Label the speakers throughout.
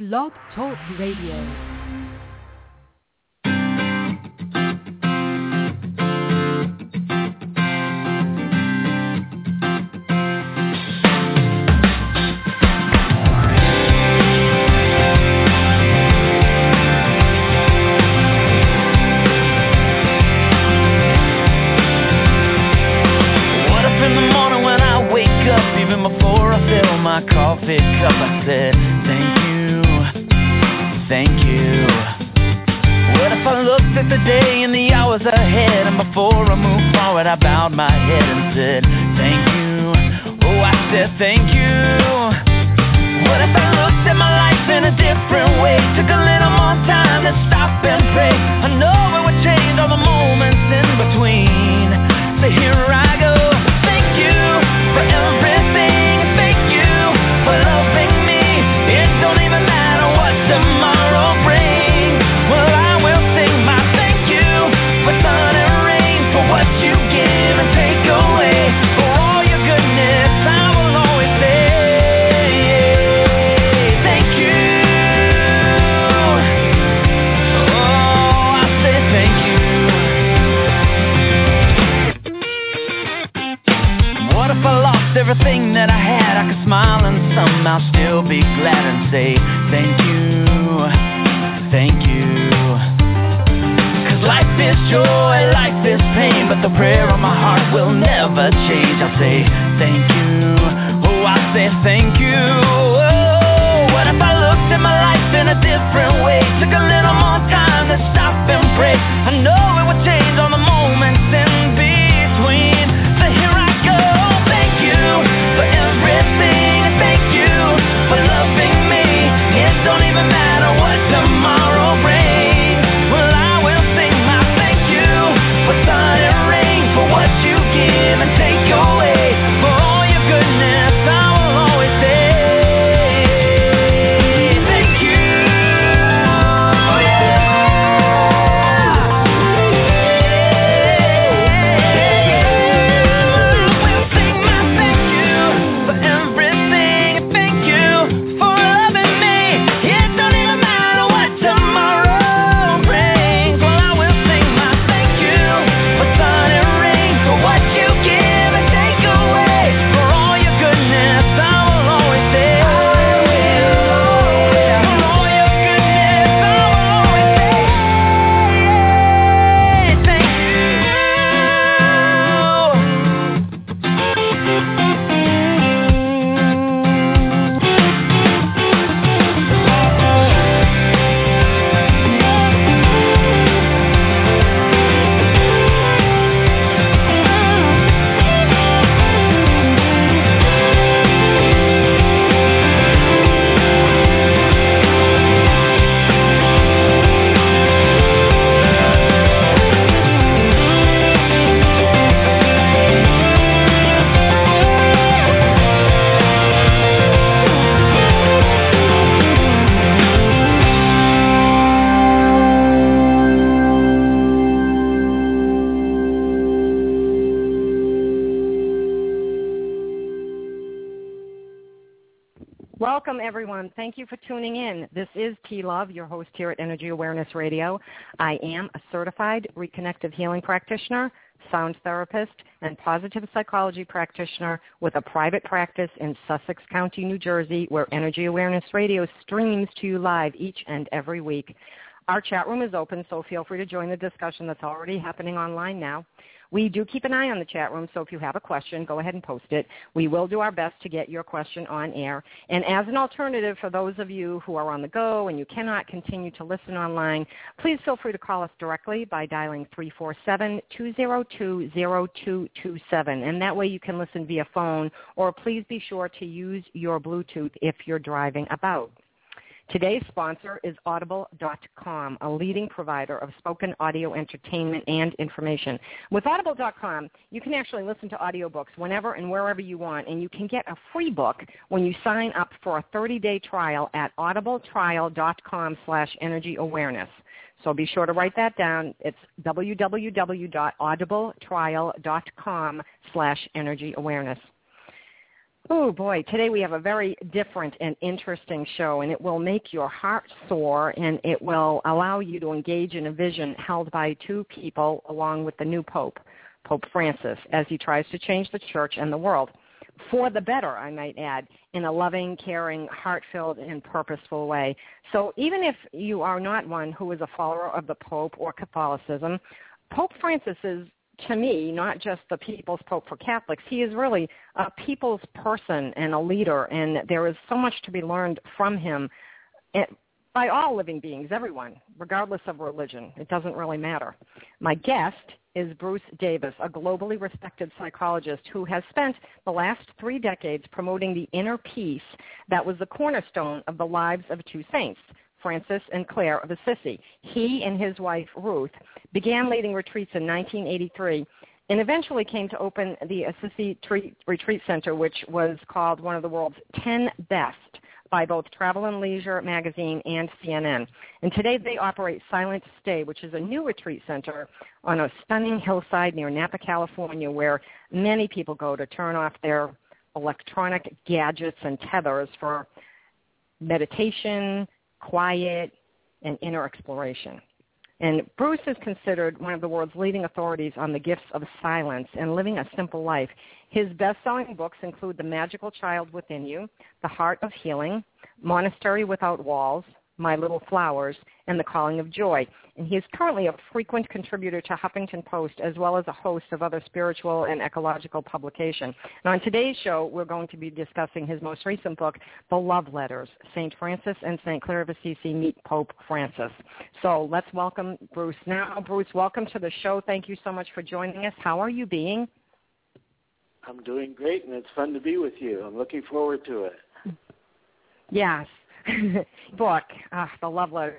Speaker 1: Blog Talk Radio.
Speaker 2: Love, your host here at Energy Awareness Radio. I am a certified reconnective healing practitioner, sound therapist, and positive psychology practitioner with a private practice in Sussex County, New Jersey, where Energy Awareness Radio streams to you live each and every week. Our chat room is open, so feel free to join the discussion that's already happening online now. We do keep an eye on the chat room, so if you have a question, go ahead and post it. We will do our best to get your question on air. And as an alternative for those of you who are on the go and you cannot continue to listen online, please feel free to call us directly by dialing 347-202-0227. And that way you can listen via phone, or please be sure to use your Bluetooth if you're driving about. Today's sponsor is Audible.com, a leading provider of spoken audio entertainment and information. With Audible.com, you can actually listen to audiobooks whenever and wherever you want, and you can get a free book when you sign up for a 30-day trial at audibletrial.com slash energy awareness. So be sure to write that down. It's www.audibletrial.com slash energy awareness. Oh boy, today we have a very different and interesting show and it will make your heart soar and it will allow you to engage in a vision held by two people along with the new Pope, Pope Francis, as he tries to change the church and the world. For the better, I might add, in a loving, caring, heart-filled, and purposeful way. So even if you are not one who is a follower of the Pope or Catholicism, Pope Francis is to me, not just the people's pope for Catholics. He is really a people's person and a leader, and there is so much to be learned from him eh, by all living beings, everyone, regardless of religion. It doesn't really matter. My guest is Bruce Davis, a globally respected psychologist who has spent the last three decades promoting the inner peace that was the cornerstone of the lives of two saints, Francis and Clare of Assisi. He and his wife, Ruth, began leading retreats in 1983 and eventually came to open the Assisi Retreat Center, which was called one of the world's 10 best by both Travel and Leisure magazine and CNN. And today they operate Silent Stay, which is a new retreat center on a stunning hillside near Napa, California, where many people go to turn off their electronic gadgets and tethers for meditation, quiet, and inner exploration. And Bruce is considered one of the world's leading authorities on the gifts of silence and living a simple life. His best-selling books include The Magical Child Within You, The Heart of Healing, Monastery Without Walls, my Little Flowers, and The Calling of Joy. And he is currently a frequent contributor to Huffington Post as well as a host of other spiritual and ecological publications. And on today's show, we're going to be discussing his most recent book, The Love Letters, St. Francis and St. Clare of Assisi Meet Pope Francis. So let's welcome Bruce now. Bruce, welcome to the show. Thank you so much for joining us. How are you being?
Speaker 3: I'm doing great, and it's fun to be with you. I'm looking forward to it.
Speaker 2: Yes, book, uh, The Love Letters,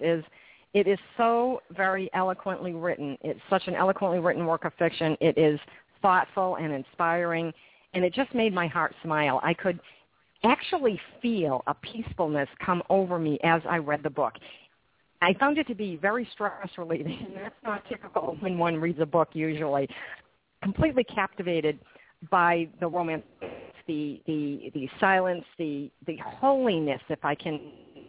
Speaker 2: is it is so very eloquently written. It's such an eloquently written work of fiction. It is thoughtful and inspiring, and it just made my heart smile. I could actually feel a peacefulness come over me as I read the book. I found it to be very stress relieving. That's not typical when one reads a book usually. Completely captivated by the romance the the the silence, the the holiness, if I can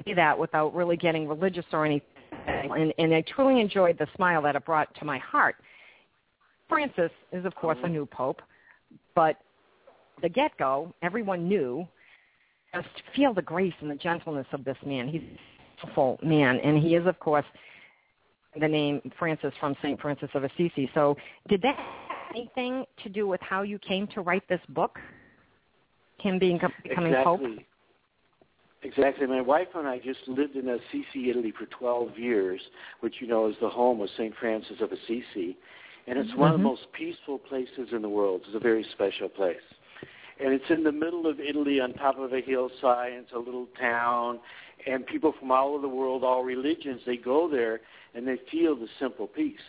Speaker 2: say that without really getting religious or anything. And, and I truly enjoyed the smile that it brought to my heart. Francis is, of course, a new pope, but the get-go, everyone knew just feel the grace and the gentleness of this man. He's a full man, and he is, of course, the name Francis from St. Francis of Assisi. So did that anything to do with how you came to write this book? Him being becoming
Speaker 3: exactly.
Speaker 2: pope?
Speaker 3: Exactly. My wife and I just lived in Assisi, Italy for 12 years, which you know is the home of St. Francis of Assisi. And it's mm-hmm. one of the mm-hmm. most peaceful places in the world. It's a very special place. And it's in the middle of Italy on top of a hillside. It's a little town. And people from all over the world, all religions, they go there and they feel the simple peace.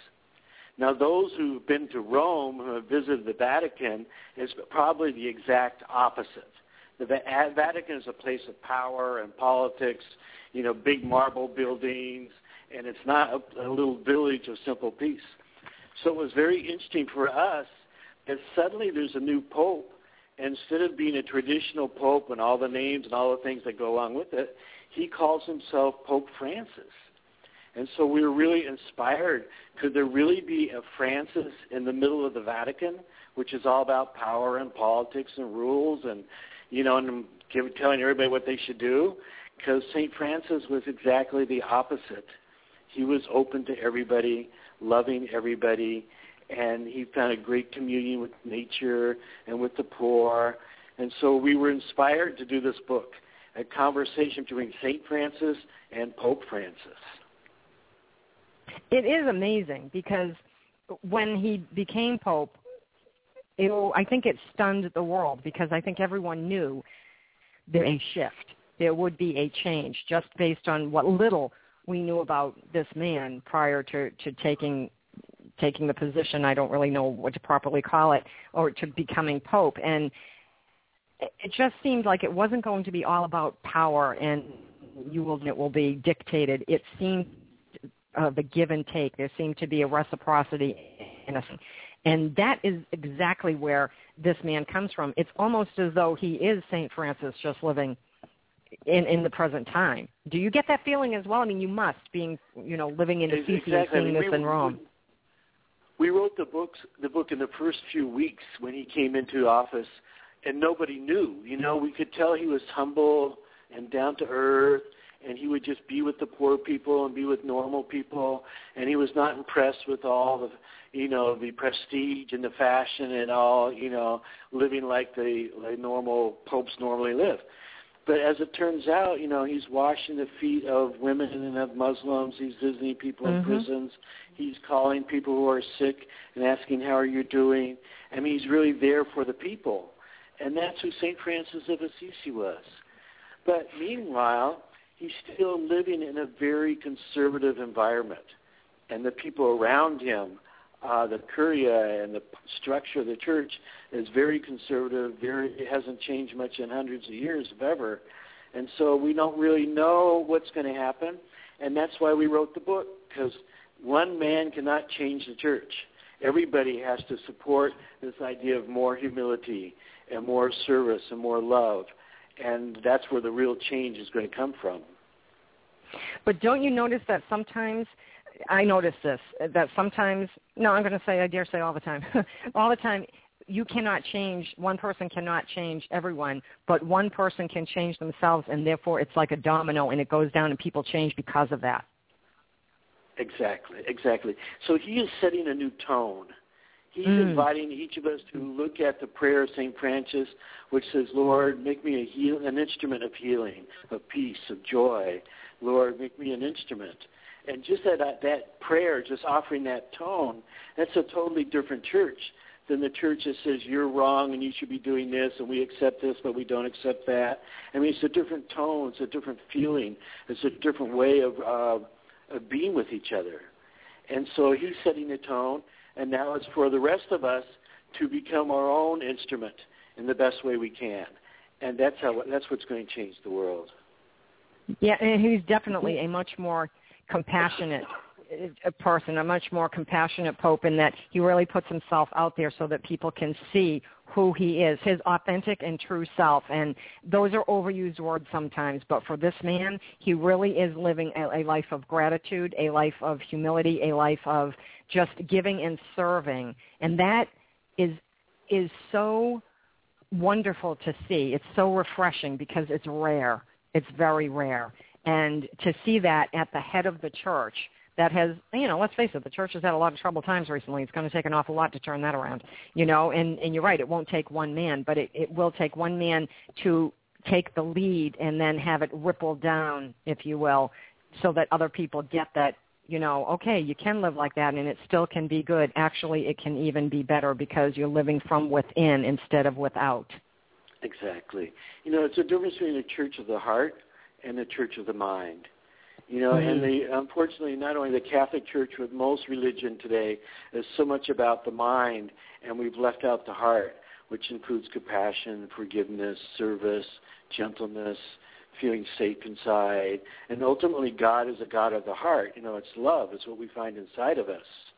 Speaker 3: Now, those who've been to Rome, who have visited the Vatican, is probably the exact opposite. The uh, Vatican is a place of power and politics, you know, big marble buildings, and it's not a, a little village of simple peace. So it was very interesting for us that suddenly there's a new pope. Instead of being a traditional pope and all the names and all the things that go along with it, he calls himself Pope Francis. And so we were really inspired. Could there really be a Francis in the middle of the Vatican, which is all about power and politics and rules and, you know, and telling everybody what they should do? Because St. Francis was exactly the opposite. He was open to everybody, loving everybody, and he found a great communion with nature and with the poor. And so we were inspired to do this book, a conversation between St. Francis and Pope Francis.
Speaker 2: It is amazing because when he became pope, it, I think it stunned the world because I think everyone knew there a shift. There would be a change just based on what little we knew about this man prior to, to taking taking the position. I don't really know what to properly call it, or to becoming pope. And it just seemed like it wasn't going to be all about power and you will it will be dictated. It seemed uh, the give and take. There seemed to be a reciprocity in us. And that is exactly where this man comes from. It's almost as though he is St. Francis just living in in the present time. Do you get that feeling as well? I mean, you must, being you know living in Assisi
Speaker 3: exactly.
Speaker 2: and seeing
Speaker 3: I mean,
Speaker 2: this
Speaker 3: we,
Speaker 2: in Rome.
Speaker 3: We, we wrote the books, the book in the first few weeks when he came into office, and nobody knew. You know, we could tell he was humble and down to earth, and he would just be with the poor people and be with normal people, and he was not impressed with all the you know the prestige and the fashion and all you know living like the like normal popes normally live but as it turns out, you know, he's washing the feet of women and of Muslims. He's visiting people in
Speaker 2: Mhm.
Speaker 3: prisons. He's calling people who are sick and asking, "How are you doing?" I mean, he's really there for the people, and that's who Saint Francis of Assisi was. But meanwhile, he's still living in a very conservative environment, and the people around him, uh, the curia and the structure of the church, is very conservative. Very, it hasn't changed much in hundreds of years, if ever. And so we don't really know what's going to happen, and that's why we wrote the book because one man cannot change the church. Everybody has to support this idea of more humility and more service and more love, and that's where the real change is going to come from.
Speaker 2: But don't you notice that sometimes I notice this that sometimes no, I'm going to say I dare say all the time, all the time. You cannot change one person cannot change everyone, but one person can change themselves, and therefore it's like a domino, and it goes down, and people change because of that.
Speaker 3: Exactly, exactly. So he is setting a new tone. He's
Speaker 2: Mm.
Speaker 3: inviting each of us to look at the prayer of St. Francis, which says, Lord, make me a heal, an instrument of healing, of peace, of joy. Lord, make me an instrument. And just that, that prayer, just offering that tone, that's a totally different church than the church that says you're wrong and you should be doing this and we accept this but we don't accept that. I mean, it's a different tone, it's a different feeling, it's a different way of, uh, of being with each other. And so he's setting the tone, and now it's for the rest of us to become our own instrument in the best way we can. And that's how that's what's going to change the world.
Speaker 2: Yeah, and he's definitely a much more compassionate uh, person, a much more compassionate pope in that he really puts himself out there so that people can see who he is, his authentic and true self. And those are overused words sometimes, but for this man, he really is living a, a life of gratitude, a life of humility, a life of just giving and serving. And that is is so wonderful to see. It's so refreshing because it's rare. It's very rare. And to see that at the head of the church that has, you know, let's face it, the church has had a lot of troubled times recently. It's going to take an awful lot to turn that around, you know, and, and you're right, it won't take one man, but it, it will take one man to take the lead and then have it ripple down, if you will, so that other people get that, you know, okay, you can live like that and it still can be good. Actually, it can even be better because you're living from within instead of without.
Speaker 3: Exactly. You know, it's a difference between a church of the heart and a church of the mind. You know,
Speaker 2: Mhm.
Speaker 3: and the unfortunately, not only the Catholic Church, but most religion today is so much about the mind, and we've left out the heart, which includes compassion, forgiveness, service, gentleness, feeling safe inside, and ultimately, God is a God of the heart. You know, it's love. It's what we find inside of us.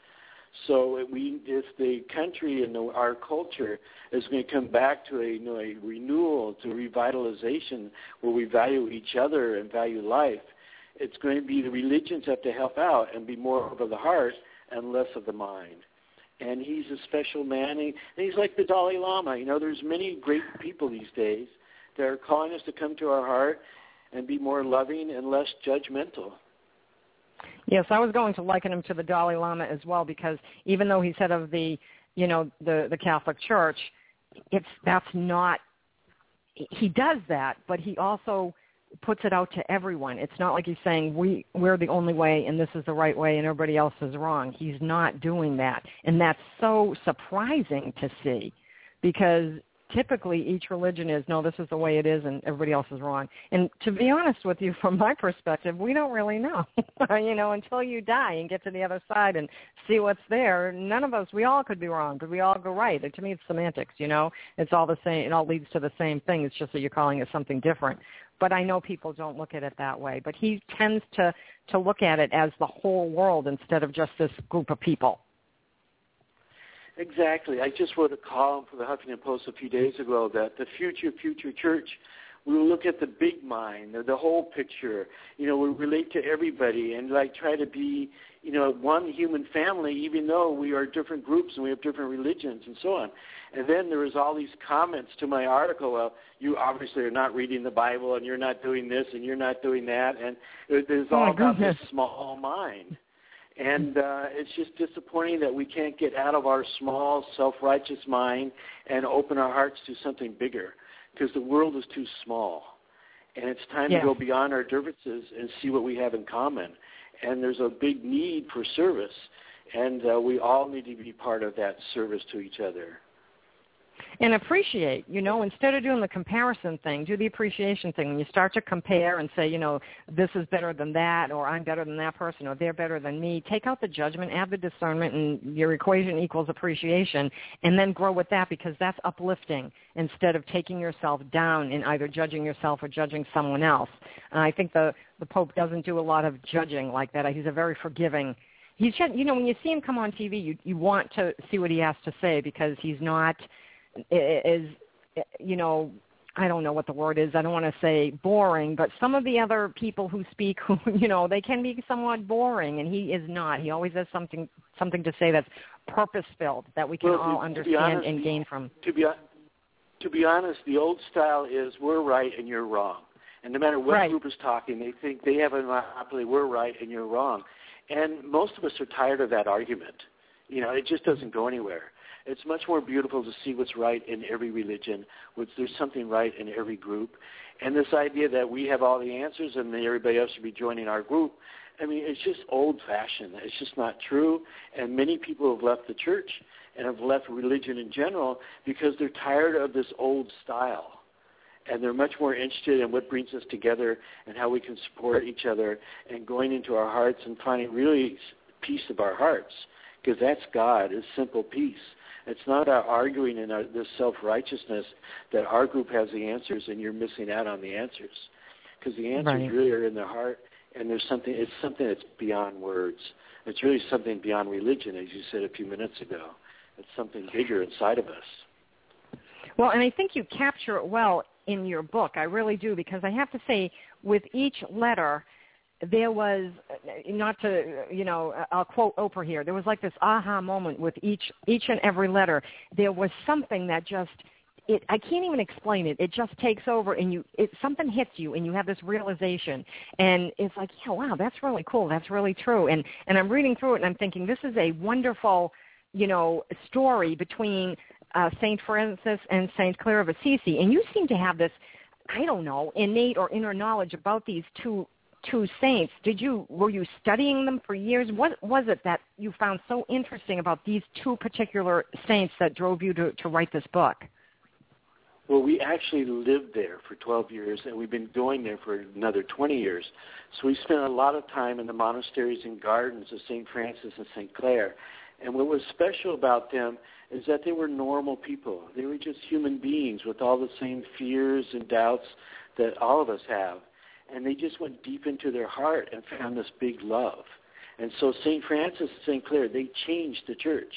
Speaker 3: So if we, if the country and the, our culture is going to come back to a, you know, a renewal, to revitalization, where we value each other and value life, it's going to be the religions have to help out and be more of the heart and less of the mind. And he's a special man. And he's like the Dalai Lama. You know, there's many great people these days that are calling us to come to our heart and be more loving and less judgmental.
Speaker 2: Yes, I was going to liken him to the Dalai Lama as well because even though he's head of the, you know, the the Catholic Church, it's that's not. He does that, but he also puts it out to everyone. It's not like he's saying we we're the only way and this is the right way and everybody else is wrong. He's not doing that, and that's so surprising to see because typically each religion is no this is the way it is and everybody else is wrong. And to be honest with you from my perspective we don't really know you know until you die and get to the other side and see what's there. None of us we all could be wrong could we all go right. To me it's semantics you know? It's all the same it all leads to the same thing. It's just that you're calling it something different. But I know people don't look at it that way. But he tends to to look at it as the whole world instead of just this group of people
Speaker 3: Exactly. I just wrote a column for the Huffington Post a few days ago that the future, future church we will look at the big mind, the, the whole picture. You know, we relate to everybody and like try to be, you know, one human family, even though we are different groups and we have different religions and so on. And then there was all these comments to my article. Well, you obviously are not reading the Bible, and you're not doing this, and you're not doing that, and it, it's
Speaker 2: oh
Speaker 3: all about
Speaker 2: goodness.
Speaker 3: this small mind. And uh, it's just disappointing that we can't get out of our small, self-righteous mind and open our hearts to something bigger because the world is too small. And it's time
Speaker 2: Yeah.
Speaker 3: to go beyond our differences and see what we have in common. And there's a big need for service, and uh, we all need to be part of that service to each other.
Speaker 2: And appreciate you know instead of doing the comparison thing do the appreciation thing. When you start to compare and say you know this is better than that or i'm better than that person or they're better than me take out the judgment add the discernment and your equation equals appreciation and then grow with that because that's uplifting instead of taking yourself down and either judging yourself or judging someone else. And i think the the pope doesn't do a lot of judging like that. He's a very forgiving. He's just you know when you see him come on tv you you want to see what he has to say because he's not is you know I don't know what the word is. I don't want to say boring, but some of the other people who speak, who you know, they can be somewhat boring, and he is not. He always has something something to say that's purpose filled that we can
Speaker 3: Well,
Speaker 2: all understand
Speaker 3: honest,
Speaker 2: and gain from.
Speaker 3: To be to be honest, the old style is we're right and you're wrong. And no matter what
Speaker 2: Right.
Speaker 3: group is talking, they think they have a monopoly. We're right and you're wrong. And most of us are tired of that argument. You know, it just doesn't go anywhere. It's much more beautiful to see what's right in every religion. What's, there's something right in every group. And this idea that we have all the answers and then everybody else should be joining our group, I mean, it's just old-fashioned. It's just not true. And many people have left the church and have left religion in general because they're tired of this old style. And they're much more interested in what brings us together and how we can support each other and going into our hearts and finding really peace of our hearts because that's God, is simple peace. It's not our arguing and our, this self-righteousness that our group has the answers and you're missing out on the answers because the answers
Speaker 2: Right.
Speaker 3: really are in the heart and there's something, it's something that's beyond words. It's really something beyond religion, as you said a few minutes ago. It's something bigger inside of us.
Speaker 2: Well, and I think you capture it well in your book. I really do because I have to say, with each letter, there was not to you know I'll quote Oprah here. There was like this aha moment with each each and every letter. There was something that just it I can't even explain it. It just takes over and you it something hits you and you have this realization and it's like, yeah, wow, that's really cool. That's really true. And and I'm reading through it and I'm thinking this is a wonderful, you know, story between uh, Saint Francis and Saint Clare of Assisi. And you seem to have this I don't know, innate or inner knowledge about these two two saints. Did you were you studying them for years? What was it that you found so interesting about these two particular saints that drove you to, to write this book?
Speaker 3: Well, we actually lived there for 12 years, and we've been going there for another 20 years. So we spent a lot of time in the monasteries and gardens of St. Francis and St. Clare. And what was special about them is that they were normal people. They were just human beings with all the same fears and doubts that all of us have. And they just went deep into their heart and found this big love. And so St. Francis and St. Clare, they changed the church.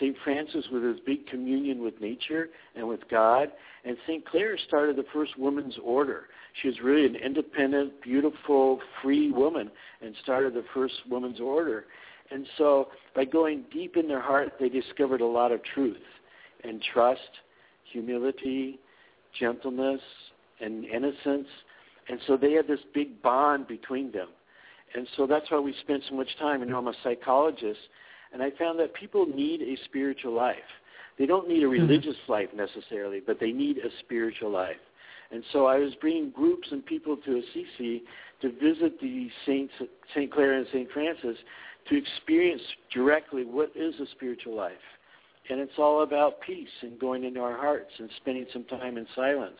Speaker 3: St. Francis with his big communion with nature and with God, and St. Clare started the first women's order. She was really an independent, beautiful, free woman and started the first women's order. And so by going deep in their heart, they discovered a lot of truth and trust, humility, gentleness, and innocence. And so they had this big bond between them. And so that's why we spent so much time. You know, I'm a psychologist, and I found that people need a spiritual life. They don't need a mm-hmm. religious life necessarily, but they need a spiritual life. And so I was bringing groups and people to Assisi to visit the Saints, St. Clare and St. Francis to experience directly what is a spiritual life. And it's all about peace and going into our hearts and spending some time in silence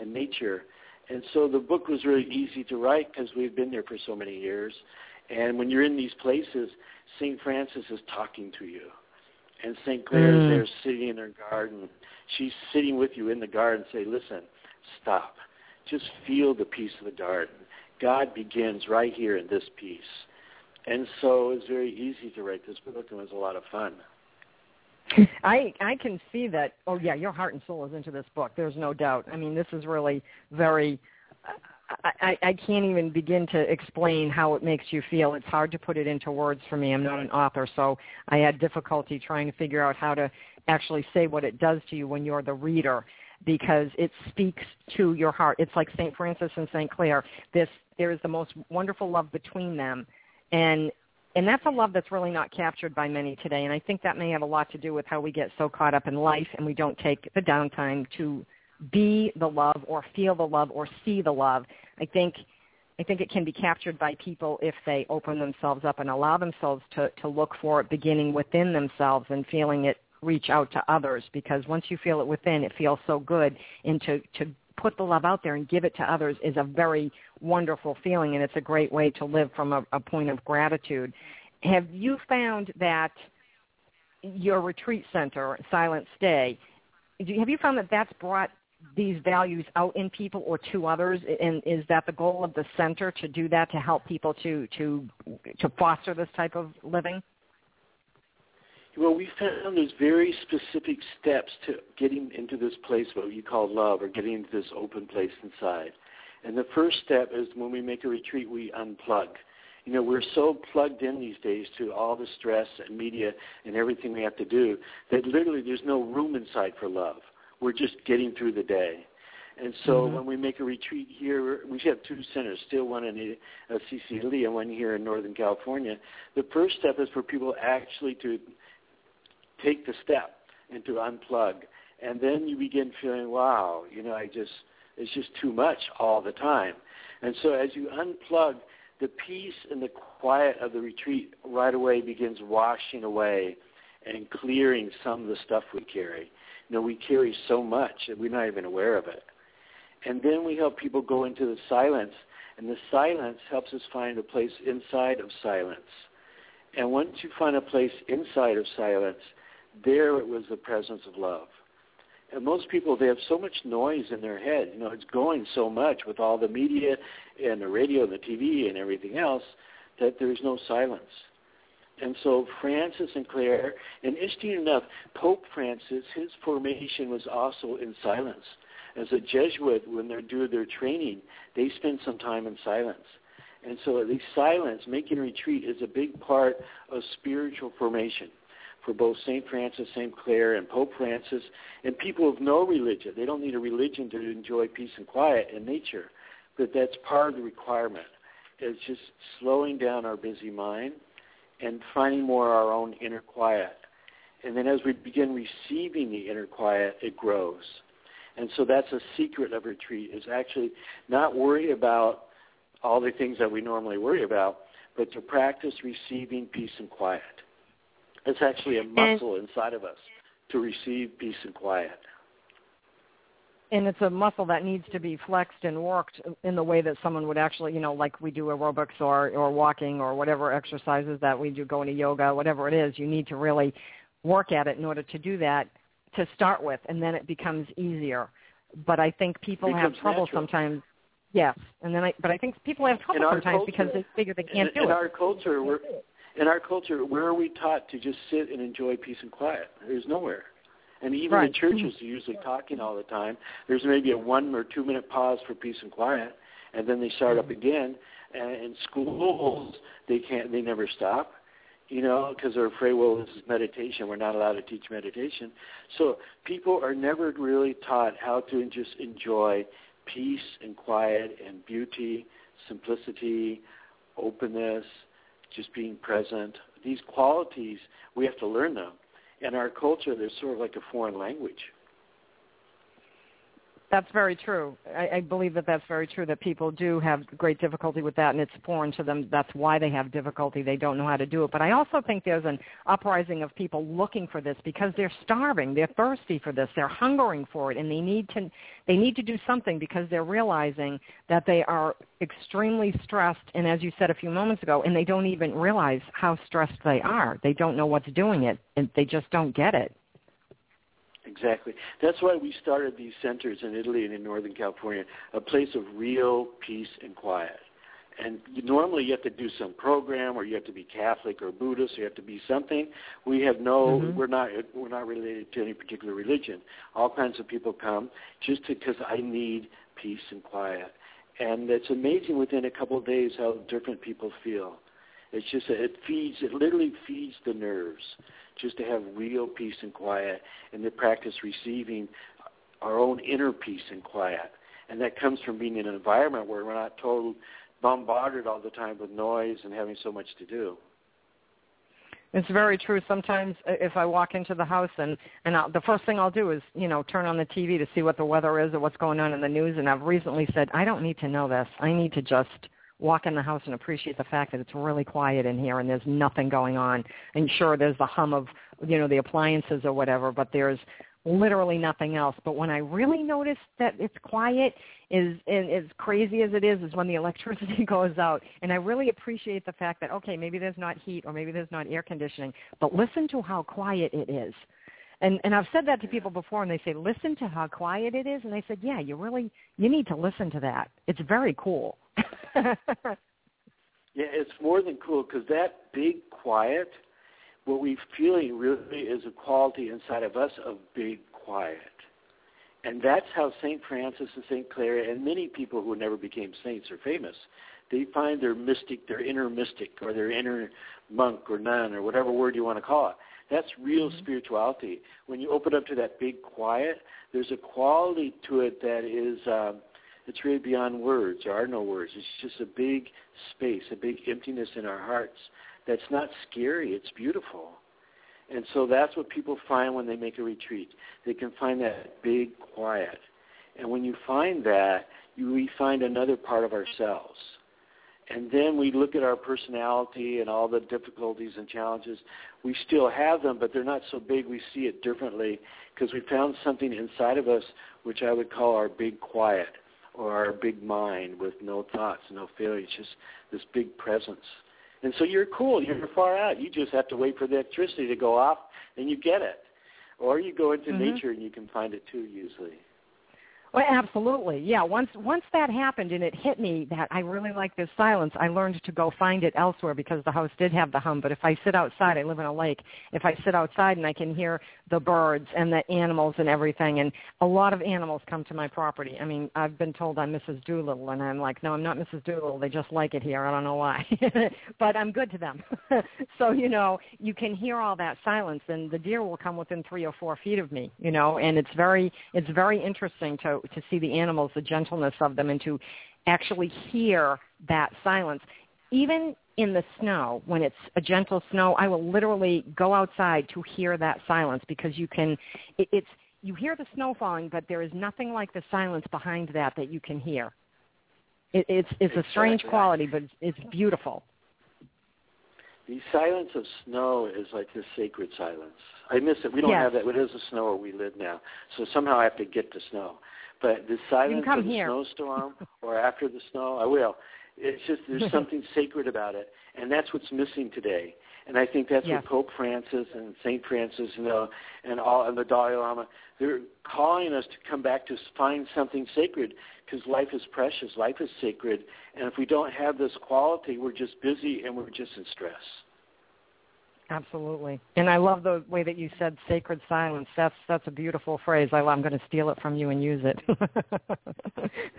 Speaker 3: and nature. And so the book was really easy to write because we've been there for so many years. And when you're in these places, St. Francis is talking to you. And St. Clare
Speaker 2: Mm.
Speaker 3: is there sitting in her garden. She's sitting with you in the garden say, listen, stop. Just feel the peace of the garden. God begins right here in this peace. And so it was very easy to write this book and it was a lot of fun.
Speaker 2: I I can see that. Oh yeah, your heart and soul is into this book. There's no doubt. I mean, this is really very. I, I can't even begin to explain how it makes you feel. It's hard to put it into words for me. I'm not an author, so I had difficulty trying to figure out how to actually say what it does to you when you're the reader because it speaks to your heart. It's like St. Francis and St. Clare. This there is the most wonderful love between them and and that's a love that's really not captured by many today. And I think that may have a lot to do with how we get so caught up in life and we don't take the downtime to be the love or feel the love or see the love. I think I think it can be captured by people if they open themselves up and allow themselves to, to look for it beginning within themselves and feeling it reach out to others because once you feel it within, it feels so good. And to, to put the love out there and give it to others is a very wonderful feeling, and it's a great way to live from a, a point of gratitude. Have you found that your retreat center, Silent Stay, have you found that that's brought these values out in people or to others and is that the goal of the center to do that to help people to to to foster this type of living
Speaker 3: well, we found there's very specific steps to getting into this place, what you call love, or getting into this open place inside. And the first step is when we make a retreat, we unplug. You know, we're so plugged in these days to all the stress and media and everything we have to do that literally there's no room inside for love. We're just getting through the day. And so mm-hmm. when we make a retreat here, we have two centers, still one in uh, Italy and one here in Northern California. The first step is for people actually to take the step and to unplug. And then you begin feeling, wow, you know, I just, it's just too much all the time. And so as you unplug, the peace and the quiet of the retreat right away begins washing away and clearing some of the stuff we carry. You know, we carry so much that we're not even aware of it. And then we help people go into the silence, and the silence helps us find a place inside of silence. And once you find a place inside of silence, there it was the presence of love. And most people, they have so much noise in their head. You know, it's going so much with all the media and the radio and the TV and everything else that there's no silence. And so Francis and Clare, and interesting enough, Pope Francis, his formation was also in silence. As a Jesuit, when they're doing their training, they spend some time in silence. And so the silence, making retreat, is a big part of spiritual formation for both St. Francis, St. Clare, and Pope Francis, and people of no religion. They don't need a religion to enjoy peace and quiet and nature, but that's part of the requirement. It's just slowing down our busy mind and finding more our own inner quiet. And then as we begin receiving the inner quiet, it grows. And so that's a secret of retreat, is actually not worry about all the things that we normally worry about, but to practice receiving peace and quiet. It's actually a muscle and, inside of us to receive peace and quiet.
Speaker 2: And it's a muscle that needs to be flexed and worked in the way that someone would actually, you know, like we do aerobics or, or walking or whatever exercises that we do, going to yoga, whatever it is, you need to really work at it in order to do that to start with, and then it becomes easier. But I think people have trouble
Speaker 3: natural.
Speaker 2: sometimes. Yes, and then I, but I think people have trouble sometimes
Speaker 3: culture,
Speaker 2: because they figure they can't
Speaker 3: in,
Speaker 2: do
Speaker 3: in
Speaker 2: it.
Speaker 3: In our culture, we're in our culture, where are we taught to just sit and enjoy peace and quiet? There's nowhere. And even
Speaker 2: right.
Speaker 3: in churches, mm-hmm. they're usually talking all the time. There's maybe a one or two minute pause for peace and quiet, and then they start up mm-hmm. again. And in schools, they can't. They never stop, you know, because they're afraid. Well, this is meditation. We're not allowed to teach meditation. So people are never really taught how to just enjoy peace and quiet and beauty, simplicity, openness, just being present. These qualities, we have to learn them. In our culture, they're sort of like a foreign language.
Speaker 2: That's very true. I, I believe that that's very true. That people do have great difficulty with that, and it's foreign to them. That's why they have difficulty. They don't know how to do it. But I also think there's an uprising of people looking for this because they're starving. They're thirsty for this. They're hungering for it, and they need to they need to do something because they're realizing that they are extremely stressed. And as you said a few moments ago, and they don't even realize how stressed they are. They don't know what's doing it, and they just don't get it.
Speaker 3: Exactly. That's why we started these centers in Italy and in Northern California, a place of real peace and quiet. and you, normally you have to do some program or you have to be Catholic or Buddhist or you have to be something. We have no,
Speaker 2: Mhm.
Speaker 3: we're not, we're not related to any particular religion. All kinds of people come just because I need peace and quiet, and it's amazing within a couple of days how different people feel. It's just it feeds, it literally feeds the nerves, just to have real peace and quiet, and to practice receiving our own inner peace and quiet. And that comes from being in an environment where we're not told bombarded all the time with noise and having so much to do.
Speaker 2: It's very true. Sometimes uh, if I walk into the house and and I'll, the first thing I'll do is you know turn on the TV to see what the weather is or what's going on in the news. And I've recently said I don't need to know this. I need to just walk in the house and appreciate the fact that it's really quiet in here and there's nothing going on. And sure, there's the hum of you know the appliances or whatever, but there's literally nothing else. But when I really notice that it's quiet, is and as crazy as it is, is when the electricity goes out. And I really appreciate the fact that okay, maybe there's not heat or maybe there's not air conditioning, but listen to how quiet it is. And and I've said that to people before, and they say, "Listen to how quiet it is." And I said, "Yeah, you really you need to listen to that. It's very cool."
Speaker 3: Yeah, it's more than cool because that big quiet, what we're feeling really is a quality inside of us of big quiet. And that's how St. Francis and St. Clare and many people who never became saints or famous, they find their mystic, their inner mystic or their inner monk or nun or whatever word you want to call it. That's real
Speaker 2: Mm-hmm.
Speaker 3: spirituality. When you open up to that big quiet, there's a quality to it that is um, it's really beyond words. There are no words. It's just a big space, a big emptiness in our hearts. That's not scary. It's beautiful. And so that's what people find when they make a retreat. They can find that big quiet. And when you find that, you, we find another part of ourselves. And then we look at our personality and all the difficulties and challenges. We still have them, but they're not so big. We see it differently because we found something inside of us which I would call our big quiet or our big mind with no thoughts, no feelings, just this big presence. And so you're cool. You're far out. You just have to wait for the electricity to go off, and you get it. Or you go into
Speaker 2: Mhm.
Speaker 3: nature and you can find it too usually.
Speaker 2: Well, absolutely. Yeah, once once that happened and it hit me that I really like this silence, I learned to go find it elsewhere because the house did have the hum, but if I sit outside, I live in a lake. If I sit outside and I can hear the birds and the animals and everything and a lot of animals come to my property. I mean, I've been told I'm Mrs. Dolittle and I'm like, "No, I'm not Mrs. Dolittle. They just like it here. I don't know why." but I'm good to them. so, you know, you can hear all that silence and the deer will come within 3 or 4 feet of me, you know, and it's very it's very interesting to to see the animals, the gentleness of them, and to actually hear that silence. Even in the snow, when it's a gentle snow, I will literally go outside to hear that silence because you can. It, it's you hear the snow falling, but there is nothing like the silence behind that that you can hear. It, it's it's a strange quality, but it's, it's beautiful.
Speaker 3: The silence of snow is like this sacred silence. I miss it. We don't
Speaker 2: Yes.
Speaker 3: have that. It is a snow where we live now. So somehow I have to get to snow. But the silence of the
Speaker 2: here.
Speaker 3: snowstorm or after the snow, I will. It's just there's something sacred about it, and that's what's missing today. And I think that's
Speaker 2: Yes.
Speaker 3: what Pope Francis and Saint Francis, you know, and all and the Dalai Lama, they're calling us to come back to find something sacred because life is precious, life is sacred, and if we don't have this quality, we're just busy and we're just in stress.
Speaker 2: Absolutely. And I love the way that you said sacred silence. That's that's a beautiful phrase. I, I'm going to steal it from you and use it.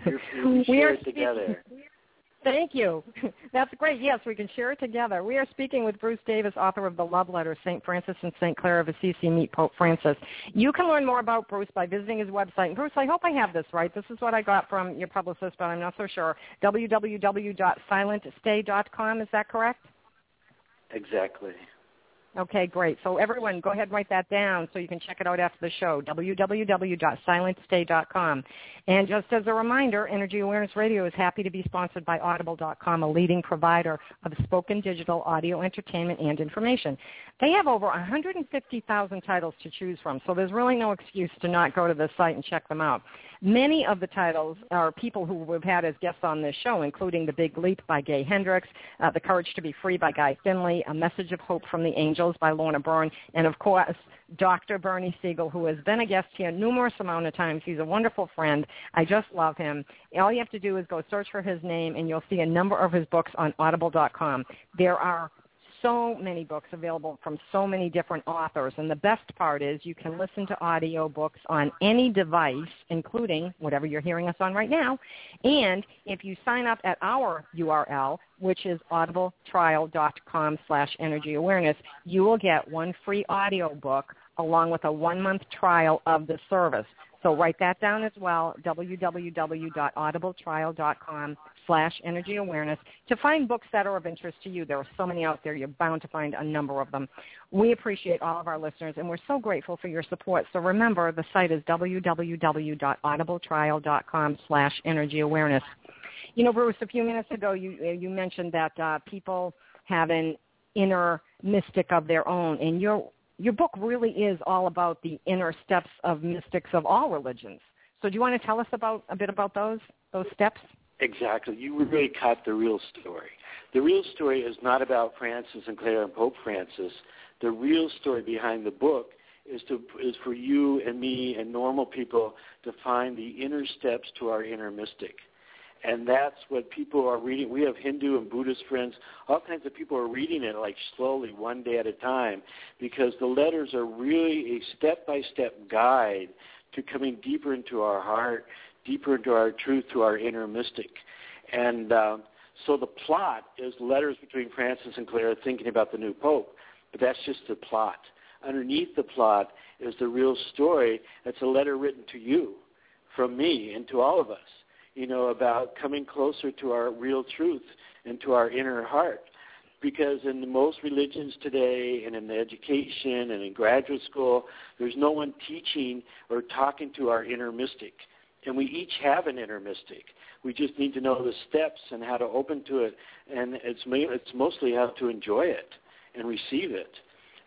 Speaker 3: You're, we
Speaker 2: We
Speaker 3: share
Speaker 2: are
Speaker 3: it together.
Speaker 2: Thank you. That's great. Yes, we can share it together. We are speaking with Bruce Davis, author of The Love Letter, St. Francis and St. Clare of Assisi Meet Pope Francis. You can learn more about Bruce by visiting his website. And Bruce, I hope I have this right. This is what I got from your publicist, but I'm not so sure. www.silentstay.com, is that correct?
Speaker 3: Exactly.
Speaker 2: Okay, great. So everyone, go ahead and write that down so you can check it out after the show, www.silentstay.com. And just as a reminder, Energy Awareness Radio is happy to be sponsored by Audible.com, a leading provider of spoken digital audio entertainment and information. They have over 150,000 titles to choose from, so there's really no excuse to not go to the site and check them out. Many of the titles are people who we've had as guests on this show, including The Big Leap by Gay Hendricks, uh, The Courage to Be Free by Guy Finley, A Message of Hope from the Angels by Lorna Byrne, and of course, Dr. Bernie Siegel, who has been a guest here numerous amount of times. He's a wonderful friend. I just love him. All you have to do is go search for his name, and you'll see a number of his books on audible.com. There are so many books available from so many different authors. And the best part is you can listen to audio books on any device, including whatever you're hearing us on right now. And if you sign up at our URL, which is audibletrial.com slash energy awareness, you will get one free audio book along with a one-month trial of the service. So write that down as well, www.audibletrial.com slash energy awareness to find books that are of interest to you. There are so many out there. You're bound to find a number of them. We appreciate all of our listeners, and we're so grateful for your support. So remember, the site is www.audibletrial.com slash energy awareness. You know, Bruce, a few minutes ago you, you mentioned that uh, people have an inner mystic of their own, and your your book really is all about the inner steps of mystics of all religions. So do you want to tell us about a bit about those those steps?
Speaker 3: Exactly. You really caught the real story. The real story is not about Francis and Clare and Pope Francis. The real story behind the book is to is for you and me and normal people to find the inner steps to our inner mystic. And that's what people are reading. We have Hindu and Buddhist friends. All kinds of people are reading it like slowly, one day at a time, because the letters are really a step-by-step guide to coming deeper into our heart deeper into our truth, to our inner mystic. And uh, so the plot is letters between Francis and Clare thinking about the new pope, but that's just the plot. Underneath the plot is the real story. It's a letter written to you, from me, and to all of us, you know, about coming closer to our real truth and to our inner heart. Because in most religions today and in the education and in graduate school, there's no one teaching or talking to our inner mystic and we each have an inner mystic. We just need to know the steps and how to open to it, and it's it's mostly how to enjoy it and receive it.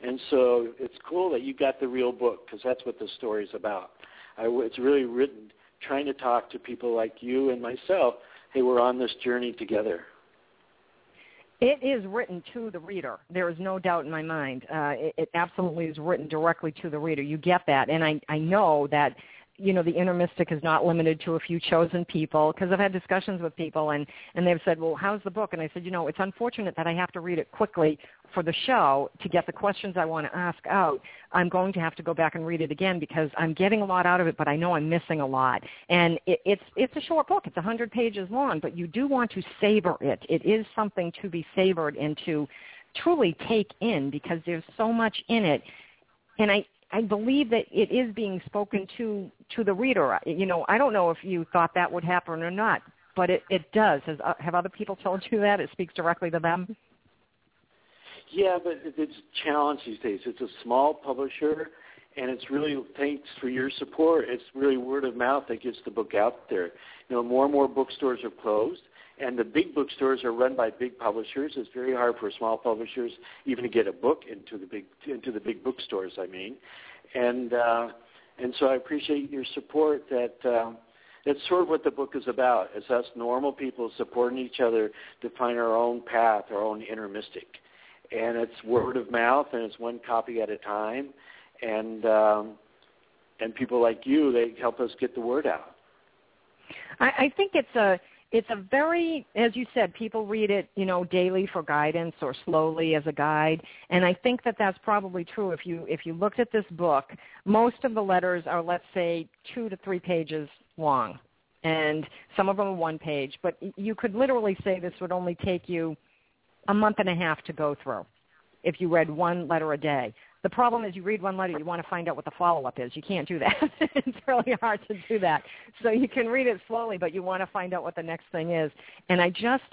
Speaker 3: And so it's cool that you got the real book because that's what the story is about. I, it's really written trying to talk to people like you and myself. Hey, we're on this journey together.
Speaker 2: It is written to the reader. There is no doubt in my mind. Uh, it, it absolutely is written directly to the reader. You get that, and I I know that you know the inner mystic is not limited to a few chosen people because I've had discussions with people and and they've said, well, how's the book? And I said, you know, it's unfortunate that I have to read it quickly for the show to get the questions I want to ask out. I'm going to have to go back and read it again because I'm getting a lot out of it, but I know I'm missing a lot. And it, it's it's a short book. It's a 100 pages long, but you do want to savor it. It is something to be savored and to truly take in because there's so much in it. And I I believe that it is being spoken to to the reader. You know, I don't know if you thought that would happen or not, but it it does. Has, uh, have other people told you that it speaks directly to them?
Speaker 3: Yeah, but it's a challenge these days. It's a small publisher, and it's really thanks for your support. It's really word of mouth that gets the book out there. You know, more and more bookstores are closed, and the big bookstores are run by big publishers. It's very hard for small publishers even to get a book into the big into the big bookstores. I mean, and uh, and so I appreciate your support. That uh, that's sort of what the book is about. It's us normal people supporting each other to find our own path, our own inner mystic, and it's word of mouth, and it's one copy at a time, and um, and people like you they help us get the word out.
Speaker 2: I, I think it's a it's a very, as you said, people read it, you know, daily for guidance or slowly as a guide, and I think that that's probably true. If you if you looked at this book, most of the letters are, let's say, two to three pages long, and some of them are one page. But you could literally say this would only take you a month and a half to go through if you read one letter a day. The problem is you read one letter, you want to find out what the follow-up is. You can't do that. it's really hard to do that. So you can read it slowly, but you want to find out what the next thing is. And I just,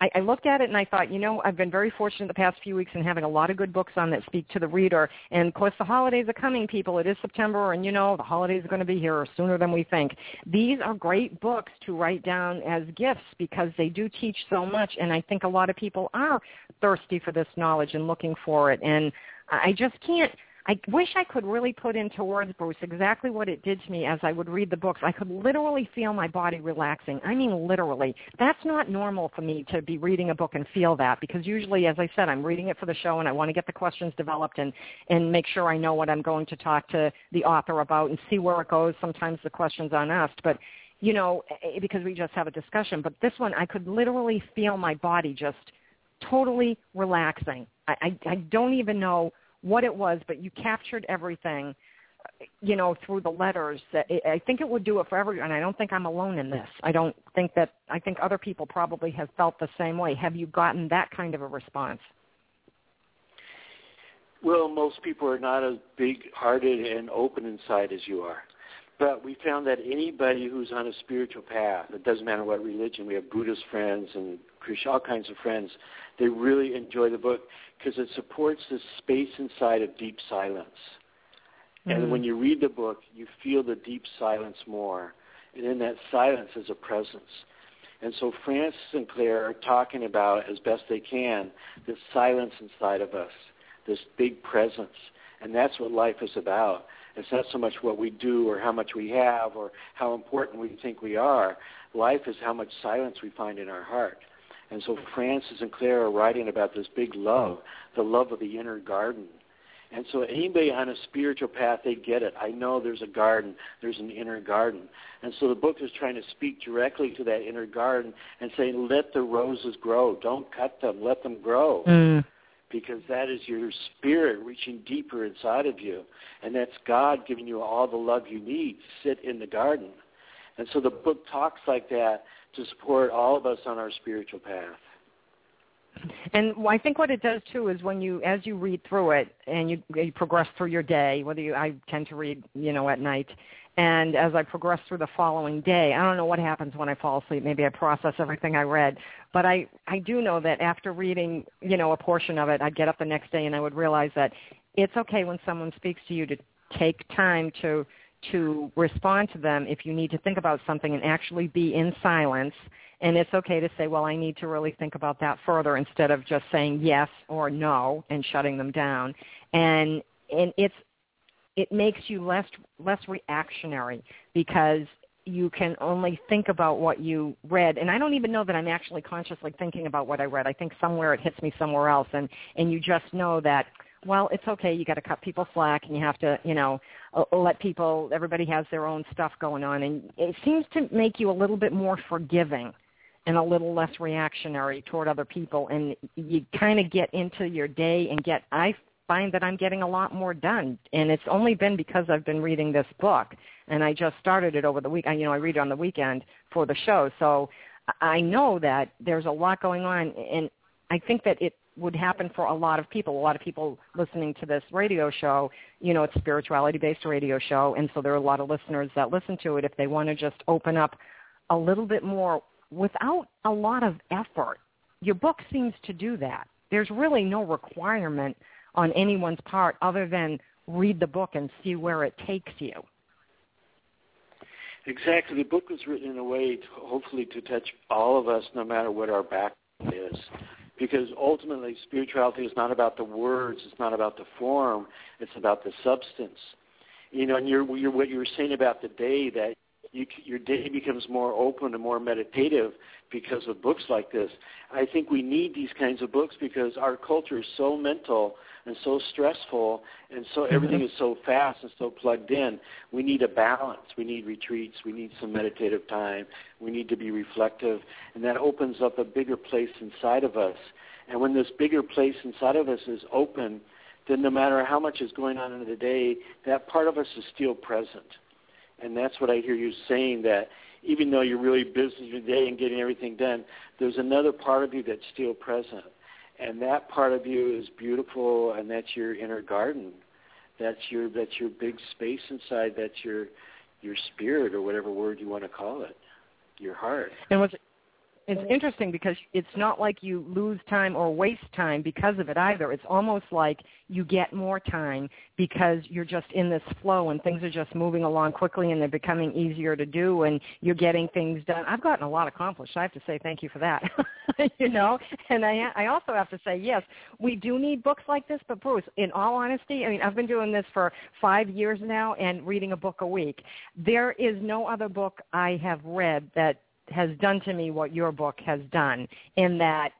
Speaker 2: I, I looked at it and I thought, you know, I've been very fortunate the past few weeks in having a lot of good books on that speak to the reader. And of course, the holidays are coming, people. It is September, and you know, the holidays are going to be here sooner than we think. These are great books to write down as gifts because they do teach so much. And I think a lot of people are thirsty for this knowledge and looking for it. And I just can't I wish I could really put into words, Bruce, exactly what it did to me as I would read the books. I could literally feel my body relaxing. I mean, literally. That's not normal for me to be reading a book and feel that because usually, as I said, I'm reading it for the show and I want to get the questions developed and and make sure I know what I'm going to talk to the author about and see where it goes. Sometimes the questions aren't asked, but you know, eh, because we just have a discussion. But this one, I could literally feel my body just totally relaxing. I, I, I don't even know what it was, but you captured everything, you know, through the letters. I think it would do it for everyone. I don't think I'm alone in this. I don't think that, I think other people probably have felt the same way. Have you gotten that kind of a response?
Speaker 3: Well, most people are not as big-hearted and open inside as you are. But we found that anybody who's on a spiritual path, it doesn't matter what religion, we have Buddhist friends and Christian, all kinds of friends, they really enjoy the book because it supports this space inside of deep silence. Mm-hmm. And when you read the book, you feel the deep silence more. And in that silence is a presence. And so Francis and Clare are talking about, as best they can, this silence inside of us, this big presence. And that's what life is about. It's not so much what we do or how much we have or how important we think we are. Life is how much silence we find in our heart. And so Francis and Clare are writing about this big love, the love of the inner garden. And so anybody on a spiritual path, they get it. I know there's a garden, there's an inner garden. And so the book is trying to speak directly to that inner garden and say, let the roses grow. Don't cut them, let them grow. Mm. Because that is your spirit reaching deeper inside of you. And that's God giving you all the love you need. Sit in the garden. And so the book talks like that to support all of us on our spiritual path.
Speaker 2: And I think what it does too is when you, as you read through it and you, you progress through your day, whether you, I tend to read, you know, at night, and as I progress through the following day, I don't know what happens when I fall asleep. Maybe I process everything I read, but I, I do know that after reading, you know, a portion of it, I'd get up the next day and I would realize that it's okay when someone speaks to you to take time to to respond to them if you need to think about something and actually be in silence. And it's okay to say, well, I need to really think about that further instead of just saying yes or no and shutting them down. And and it's it makes you less less reactionary because you can only think about what you read and i don't even know that i'm actually consciously thinking about what i read i think somewhere it hits me somewhere else and and you just know that well, it's okay. You got to cut people slack, and you have to, you know, uh, let people. Everybody has their own stuff going on, and it seems to make you a little bit more forgiving and a little less reactionary toward other people. And you kind of get into your day and get. I find that I'm getting a lot more done, and it's only been because I've been reading this book, and I just started it over the week. You know, I read it on the weekend for the show, so I know that there's a lot going on, and I think that it would happen for a lot of people. A lot of people listening to this radio show, you know, it's a spirituality-based radio show, and so there are a lot of listeners that listen to it if they want to just open up a little bit more without a lot of effort. Your book seems to do that. There's really no requirement on anyone's part other than read the book and see where it takes you.
Speaker 3: Exactly. The book was written in a way, to, hopefully, to touch all of us, no matter what our background is because ultimately spirituality is not about the words, it's not about the form, it's about the substance. You know, and you're, you're what you were saying about the day that you, your day becomes more open and more meditative because of books like this. I think we need these kinds of books because our culture is so mental and so stressful and so mm-hmm. everything is so fast and so plugged in. We need a balance. We need retreats. We need some meditative time. We need to be reflective. And that opens up a bigger place inside of us. And when this bigger place inside of us is open, then no matter how much is going on in the day, that part of us is still present. And that's what I hear you saying that even though you're really busy today and getting everything done, there's another part of you that's still present. And that part of you is beautiful and that's your inner garden. That's your that's your big space inside, that's your your spirit or whatever word you want to call it. Your heart.
Speaker 2: And what's it's interesting because it's not like you lose time or waste time because of it either. It's almost like you get more time because you're just in this flow and things are just moving along quickly and they're becoming easier to do and you're getting things done. I've gotten a lot accomplished. I have to say thank you for that. you know, and I I also have to say yes, we do need books like this, but Bruce, in all honesty, I mean, I've been doing this for 5 years now and reading a book a week. There is no other book I have read that has done to me what your book has done in that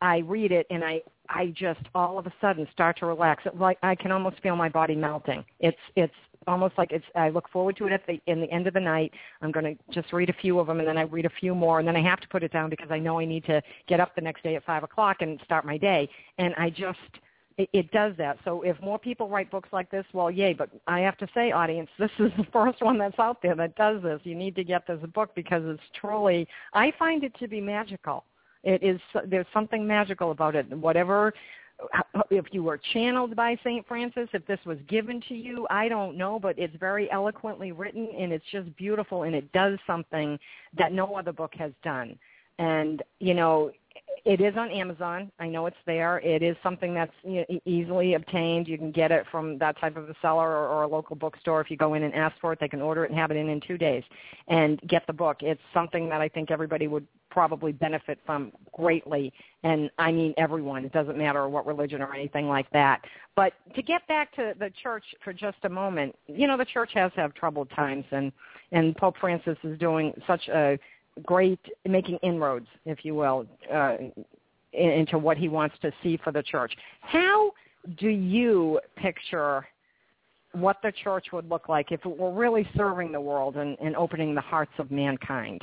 Speaker 2: I read it and I I just all of a sudden start to relax. It, like I can almost feel my body melting. It's it's almost like it's I look forward to it at the in the end of the night. I'm going to just read a few of them and then I read a few more and then I have to put it down because I know I need to get up the next day at five o'clock and start my day. And I just it, it does that. So if more people write books like this, well, yay. But I have to say, audience, this is the first one that's out there that does this. You need to get this book because it's truly, I find it to be magical. It is, there's something magical about it. Whatever, if you were channeled by St. Francis, if this was given to you, I don't know, but it's very eloquently written and it's just beautiful and it does something that no other book has done. And, you know, it is on Amazon. I know it's there. It is something that's you know, easily obtained. You can get it from that type of a seller or, or a local bookstore. If you go in and ask for it, they can order it and have it in in two days and get the book. It's something that I think everybody would probably benefit from greatly, and I mean everyone. It doesn't matter what religion or anything like that. But to get back to the church for just a moment, you know the church has had troubled times, and and Pope Francis is doing such a great making inroads, if you will, uh, into what he wants to see for the church. How do you picture what the church would look like if it were really serving the world and, and opening the hearts of mankind?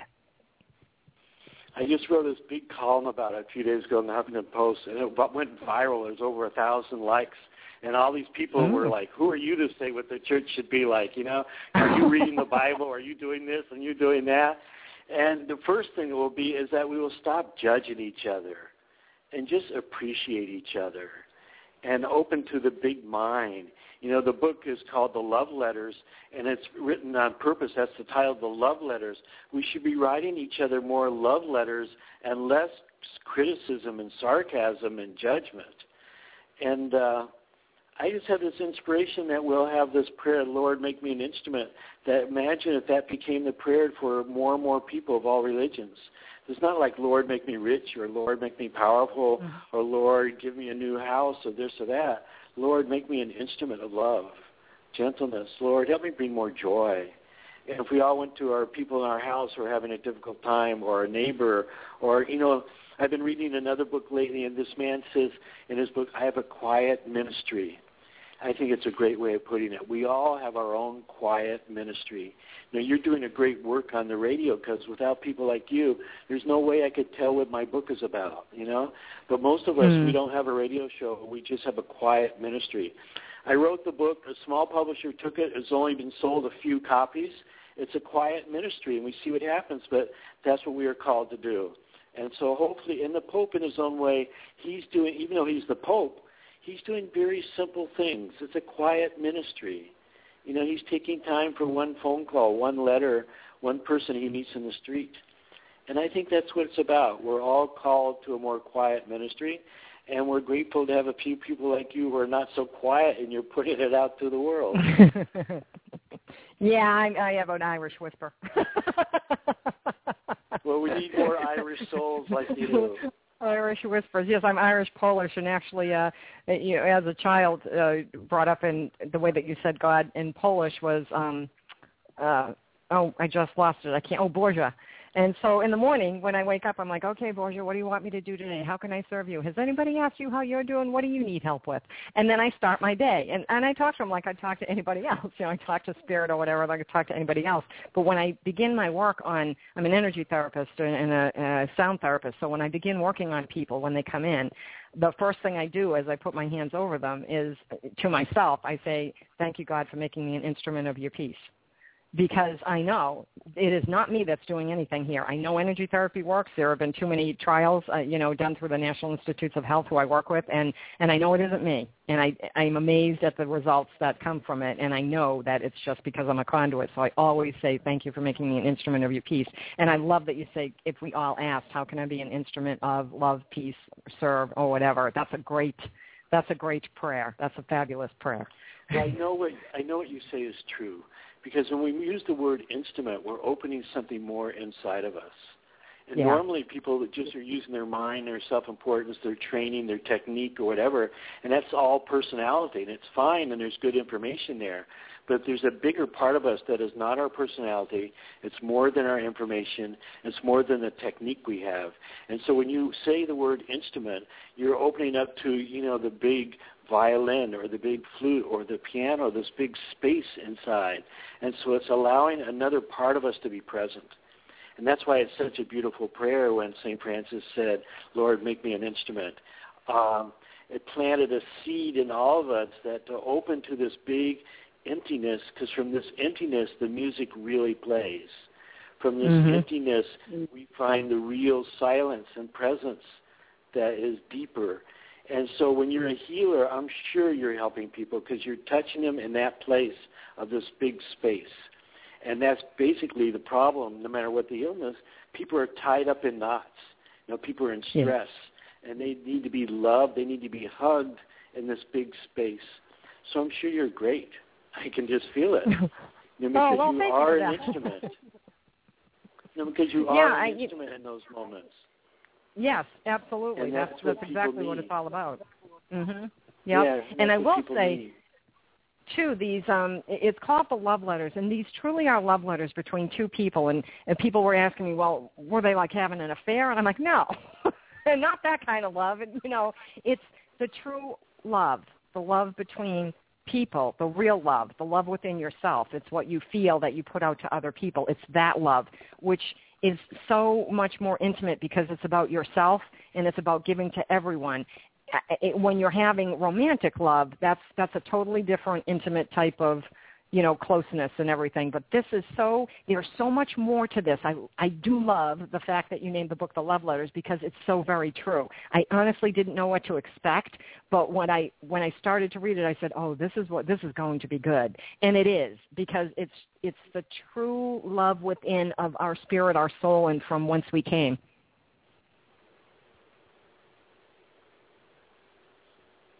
Speaker 3: I just wrote this big column about it a few days ago in the Huffington Post, and it went viral. There's over a thousand likes, and all these people mm. were like, "Who are you to say what the church should be like? You know, are you reading the Bible? Are you doing this and you doing that?" And the first thing will be is that we will stop judging each other and just appreciate each other and open to the big mind. You know, the book is called The Love Letters, and it's written on purpose. That's the title, The Love Letters. We should be writing each other more love letters and less criticism and sarcasm and judgment. And uh, I just have this inspiration that we'll have this prayer, Lord, make me an instrument. That imagine if that became the prayer for more and more people of all religions. It's not like Lord, make me rich, or Lord, make me powerful, mm-hmm. or Lord, give me a new house, or this or that. Lord, make me an instrument of love, gentleness. Lord, help me bring more joy. And if we all went to our people in our house who are having a difficult time, or a neighbor, or you know, I've been reading another book lately, and this man says in his book, I have a quiet ministry. I think it's a great way of putting it. We all have our own quiet ministry. Now, you're doing a great work on the radio because without people like you, there's no way I could tell what my book is about, you know? But most of us, mm. we don't have a radio show. We just have a quiet ministry. I wrote the book. A small publisher took it. It's only been sold a few copies. It's a quiet ministry, and we see what happens, but that's what we are called to do. And so hopefully, and the Pope in his own way, he's doing, even though he's the Pope, he's doing very simple things. It's a quiet ministry. You know, he's taking time for one phone call, one letter, one person he meets in the street. And I think that's what it's about. We're all called to a more quiet ministry, and we're grateful to have a few people like you who are not so quiet and you're putting it out to the world.
Speaker 2: yeah, I, I have an Irish whisper.
Speaker 3: well, we need more Irish souls like you.
Speaker 2: Irish whispers. Yes, I'm Irish Polish, and actually, uh, you know, as a child, uh, brought up in the way that you said God in Polish was, um, uh, oh, I just lost it. I can't. Oh, Bozia. And so in the morning when I wake up, I'm like, okay, Bozia, what do you want me to do today? How can I serve you? Has anybody asked you how you're doing? What do you need help with? And then I start my day. And, and I talk to them like I talk to anybody else. You know, I talk to spirit or whatever like I talk to anybody else. But when I begin my work on, I'm an energy therapist and a, a sound therapist. So when I begin working on people when they come in, the first thing I do as I put my hands over them is to myself, I say, thank you, God, for making me an instrument of your peace because I know it is not me that's doing anything here. I know energy therapy works. There have been too many trials, uh, you know, done through the National Institutes of Health, who I work with, and and I know it isn't me. And I I'm amazed at the results that come from it, and I know that it's just because I'm a conduit. So I always say thank you for making me an instrument of your peace. And I love that you say if we all asked, how can I be an instrument of love, peace, serve, or whatever. That's a great that's a great prayer. That's a fabulous prayer.
Speaker 3: I know what I know what you say is true because when we use the word instrument, we're opening something more inside of us. And
Speaker 2: Yeah.
Speaker 3: normally people that just are using their mind, their self-importance, their training, their technique or whatever, and that's all personality, and it's fine, and there's good information there. But there's a bigger part of us that is not our personality. It's more than our information. It's more than the technique we have. And so when you say the word instrument, you're opening up to, you know, the big violin or the big flute or the piano, this big space inside. And so it's allowing another part of us to be present. And that's why it's such a beautiful prayer when St. Francis said, Lord, make me an instrument. Um, it planted a seed in all of us that to open to this big emptiness, because from this emptiness, the music really plays. From this
Speaker 2: Mhm.
Speaker 3: emptiness, we find the real silence and presence that is deeper. And so when you're a healer, I'm sure you're helping people because you're touching them in that place of this big space. And that's basically the problem, no matter what the illness, people are tied up in knots. You know, people are in
Speaker 2: Yeah.
Speaker 3: stress and they need to be loved, they need to be hugged in this big space. So I'm sure you're great. I can just feel it. You know, oh, because
Speaker 2: Oh, well,
Speaker 3: you are an instrument. You know, because you
Speaker 2: Yeah,
Speaker 3: are
Speaker 2: I-
Speaker 3: an
Speaker 2: you-
Speaker 3: instrument in those moments.
Speaker 2: Yes, absolutely. That's
Speaker 3: that's what
Speaker 2: that's exactly
Speaker 3: people
Speaker 2: what it's all about. Mhm.
Speaker 3: Yeah,
Speaker 2: Yep.
Speaker 3: that's
Speaker 2: and I will say
Speaker 3: need.
Speaker 2: too these um it's called the love letters and these truly are love letters between two people and and people were asking me well were they like having an affair and i'm like no and not that kind of love and you know it's the true love the love between people the real love the love within yourself it's what you feel that you put out to other people it's that love which is so much more intimate because it's about yourself and it's about giving to everyone. I- I- when you're having romantic love, that's that's a totally different intimate type of you know closeness and everything. But this is so there's so much more to this. I I do love the fact that you named the book The Love Letters because it's so very true. I honestly didn't know what to expect, but when I when I started to read it, I said, oh, this is what this is going to be good, and it is because it's it's the true love within of our spirit, our soul, and from whence we came.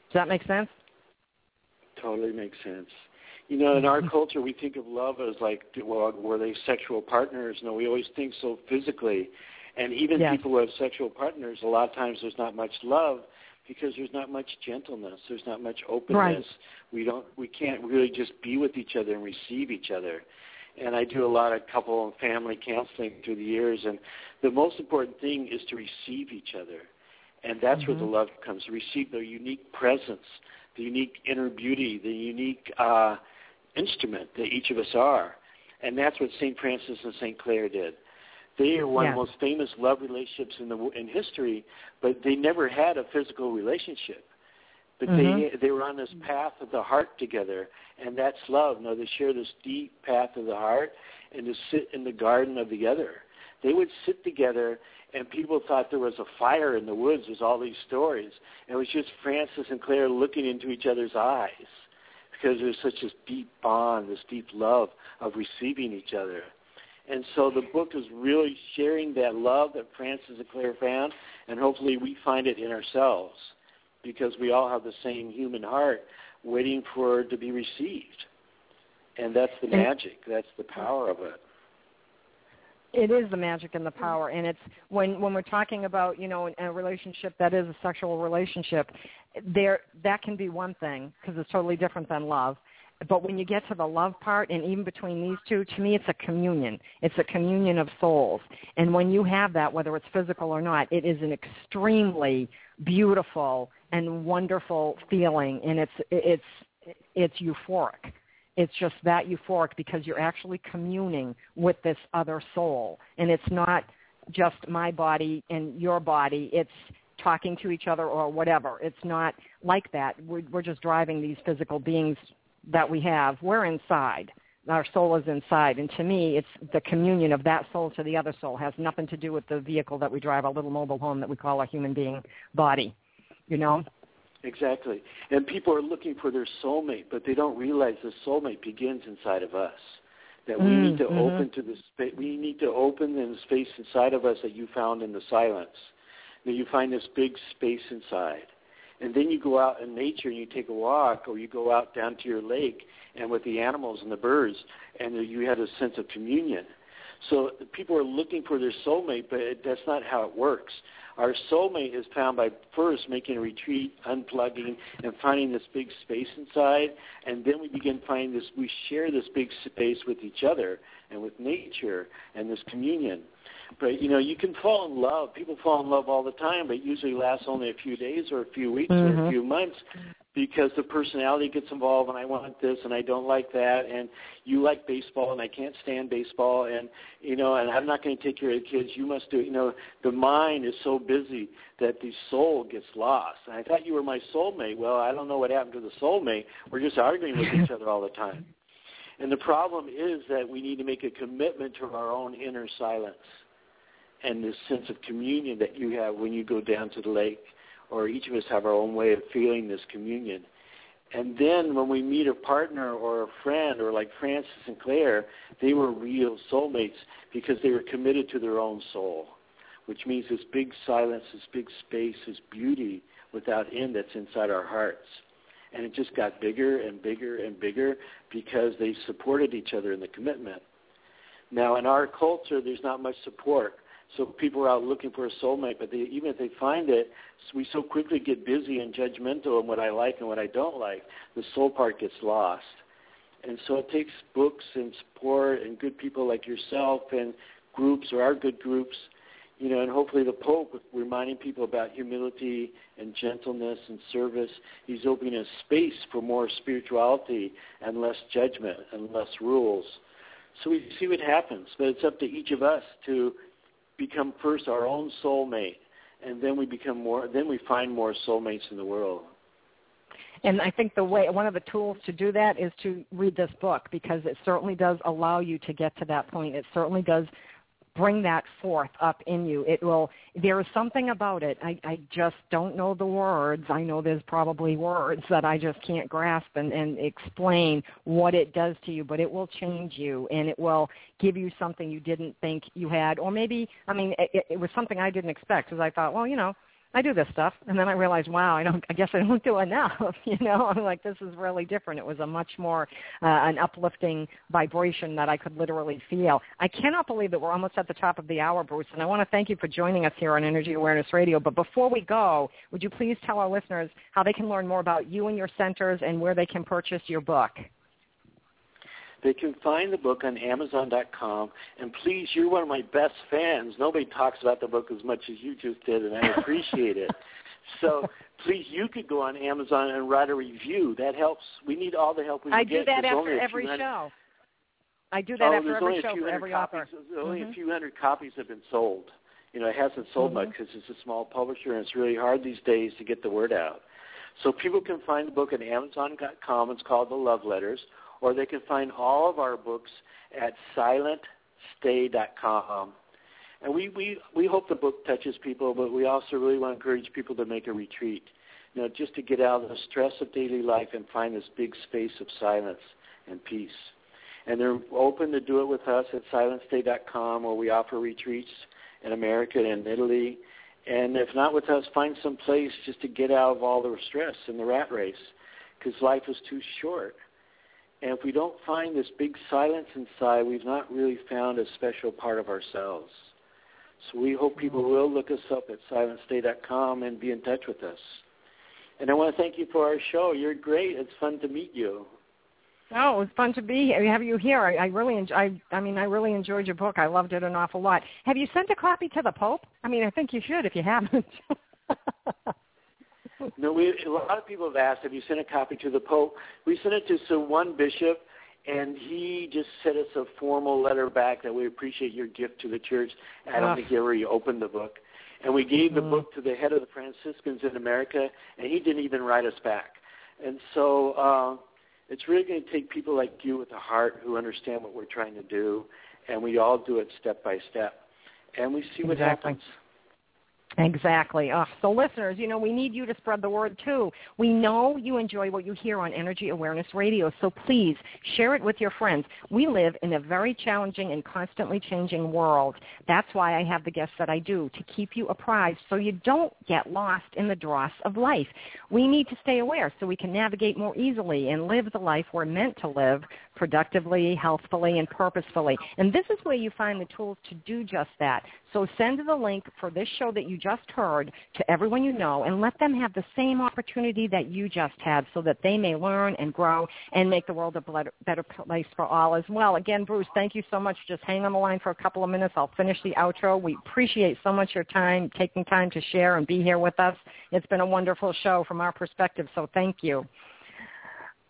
Speaker 2: Does that make sense?
Speaker 3: Totally makes sense. You know, in our culture, we think of love as like, well, were they sexual partners? No, we always think so physically. And even
Speaker 2: Yes.
Speaker 3: people who have sexual partners, a lot of times there's not much love because there's not much gentleness. There's not much openness. We don't, we can't really just be with each other and receive each other. And I do a lot of couple and family counseling through the years, and the most important thing is to receive each other. And that's where the
Speaker 2: Mhm.
Speaker 3: love comes. Receive the unique presence, the unique inner beauty, the unique uh, instrument that each of us are. And that's what St. Francis and St. Clare did. They are one of the most famous love relationships in the in history, but they never had a physical relationship. But they
Speaker 2: Mhm.
Speaker 3: they were on this path of the heart together, and that's love. Now they share this deep path of the heart, and to sit in the garden of the other. They would sit together, and people thought there was a fire in the woods. There's all these stories, and it was just Francis and Clare looking into each other's eyes because there's such this deep bond, this deep love of receiving each other. And so the book is really sharing that love that Francis and Clare found, and hopefully we find it in ourselves because we all have the same human heart waiting for it to be received. And that's the magic. That's the power of it.
Speaker 2: It is the magic and the mm-hmm. power, and it's when when we're talking about you know a relationship that is a sexual relationship, there that can be one thing because it's totally different than love. But when you get to the love part, and even between these two, to me, it's a communion. It's a communion of souls, and when you have that, whether it's physical or not, it is an extremely beautiful and wonderful feeling, and it's it's it's euphoric it's just that euphoric because you're actually communing with this other soul and it's not just my body and your body it's talking to each other or whatever it's not like that we're, we're just driving these physical beings that we have we're inside our soul is inside. And to me, it's the communion of that soul to the other soul. It has nothing to do with the vehicle that we drive, our little mobile home that we call our human being body. You know?
Speaker 3: Exactly. And people are looking for their soulmate, but they don't realize the soulmate begins inside of us. That we
Speaker 2: Mm,
Speaker 3: need to
Speaker 2: mhm.
Speaker 3: open to the space. We need to open in the space inside of us that you found in the silence. That you find this big space inside, and then you go out in nature and you take a walk, or you go out down to your lake and with the animals and the birds, and you have a sense of communion. So people are looking for their soulmate, but it, that's not how it works. Our soulmate is found by first making a retreat, unplugging, and finding this big space inside, and then we begin finding this. We share this big space with each other and with nature and this communion. But you know, you can fall in love. People fall in love all the time, but usually lasts only a few days or a few weeks or a
Speaker 2: Mhm.
Speaker 3: few months because the personality gets involved and I want this and I don't like that and you like baseball and I can't stand baseball and you know and I'm not going to take care of the kids you must do it. you know the mind is so busy that the soul gets lost and I thought you were my soulmate well I don't know what happened to the soulmate we're just arguing with each other all the time and the problem is that we need to make a commitment to our own inner silence and this sense of communion that you have when you go down to the lake or each of us have our own way of feeling this communion. And then when we meet a partner or a friend, or like Francis and Clare, they were real soulmates because they were committed to their own soul, which means this big silence, this big space, this beauty without end that's inside our hearts. And it just got bigger and bigger and bigger because they supported each other in the commitment. Now, in our culture, there's not much support. So people are out looking for a soulmate, but they, even if they find it, we so quickly get busy and judgmental on what I like and what I don't like. The soul part gets lost. And so it takes books and support and good people like yourself and groups or our good groups, you know, and hopefully the Pope reminding people about humility and gentleness and service. He's opening a space for more spirituality and less judgment and less rules. So we see what happens, but it's up to each of us to become first our own soulmate, and then we become more. Then we find more soulmates in the world.
Speaker 2: And I think the way one of the tools to do that is to read this book because it certainly does allow you to get to that point. It certainly does bring that forth up in you. It will. There is something about it. I, I just don't know the words. I know there's probably words that I just can't grasp and, and explain what it does to you, but it will change you and it will give you something you didn't think you had, or maybe I mean it, it was something I didn't expect because I thought, well, you know, I do this stuff, and then I realized, wow, I don't. I guess I don't do enough. You know, I'm like, this is really different. It was a much more uh, an uplifting vibration that I could literally feel. I cannot believe that we're almost at the top of the hour, Bruce, and I want to thank you for joining us here on Energy Awareness Radio. But before we go, would you please tell our listeners how they can learn more about you and your centers and where they can purchase your book?
Speaker 3: They can find the book on Amazon.com. And please, you're one of my best fans. Nobody talks about the book as much as you just did, and I appreciate it. So please, you could go on Amazon and write a review. That helps. We need all the help we can
Speaker 2: I
Speaker 3: get.
Speaker 2: I do that
Speaker 3: There's
Speaker 2: after every show. I do that
Speaker 3: oh,
Speaker 2: after every show for every
Speaker 3: copies.
Speaker 2: author.
Speaker 3: There's only
Speaker 2: Mhm.
Speaker 3: a few hundred copies have been sold. You know, it hasn't sold much
Speaker 2: Mhm.
Speaker 3: because it's a small publisher, and it's really hard these days to get the word out. So people can find the book at Amazon.com. It's called The Love Letters, or they can find all of our books at SilentStay.com. And we, we, we hope the book touches people, but we also really want to encourage people to make a retreat, you know, just to get out of the stress of daily life and find this big space of silence and peace. And they're open to do it with us at SilentStay.com, where we offer retreats in America and Italy. And if not with us, find some place just to get out of all the stress and the rat race, because life is too short. And if we don't find this big silence inside, we've not really found a special part of ourselves. So we hope people mm-hmm. will look us up at silentstay.com and be in touch with us. And I want to thank you for our show. You're great. It's fun to meet you.
Speaker 2: Oh, it was fun to be here. Have you here? I, I really, enjoy, I, I mean, I really enjoyed your book. I loved it an awful lot. Have you sent a copy to the Pope? I mean, I think you should if you haven't.
Speaker 3: No, we, a lot of people have asked, have you sent a copy to the Pope? We sent it to so one bishop, and he just sent us a formal letter back that we appreciate your gift to the church. I don't
Speaker 2: Ah.
Speaker 3: think he ever opened the book. And we gave the
Speaker 2: Mm.
Speaker 3: book to the head of the Franciscans in America, and he didn't even write us back. And so, uh, it's really going to take people like you with a heart who understand what we're trying to do, and we all do it step by step, and we see what
Speaker 2: exactly.
Speaker 3: happens.
Speaker 2: Exactly. Oh, so listeners, you know, we need you to spread the word too. We know you enjoy what you hear on Energy Awareness Radio, so please share it with your friends. We live in a very challenging and constantly changing world. That's why I have the guests that I do, to keep you apprised so you don't get lost in the dross of life. We need to stay aware so we can navigate more easily and live the life we're meant to live productively, healthfully, and purposefully. And this is where you find the tools to do just that. So send the link for this show that you just heard to everyone you know and let them have the same opportunity that you just had so that they may learn and grow and make the world a better place for all as well. Again, Bruce, thank you so much. Just hang on the line for a couple of minutes. I'll finish the outro. We appreciate so much your time, taking time to share and be here with us. It's been a wonderful show from our perspective, so thank you.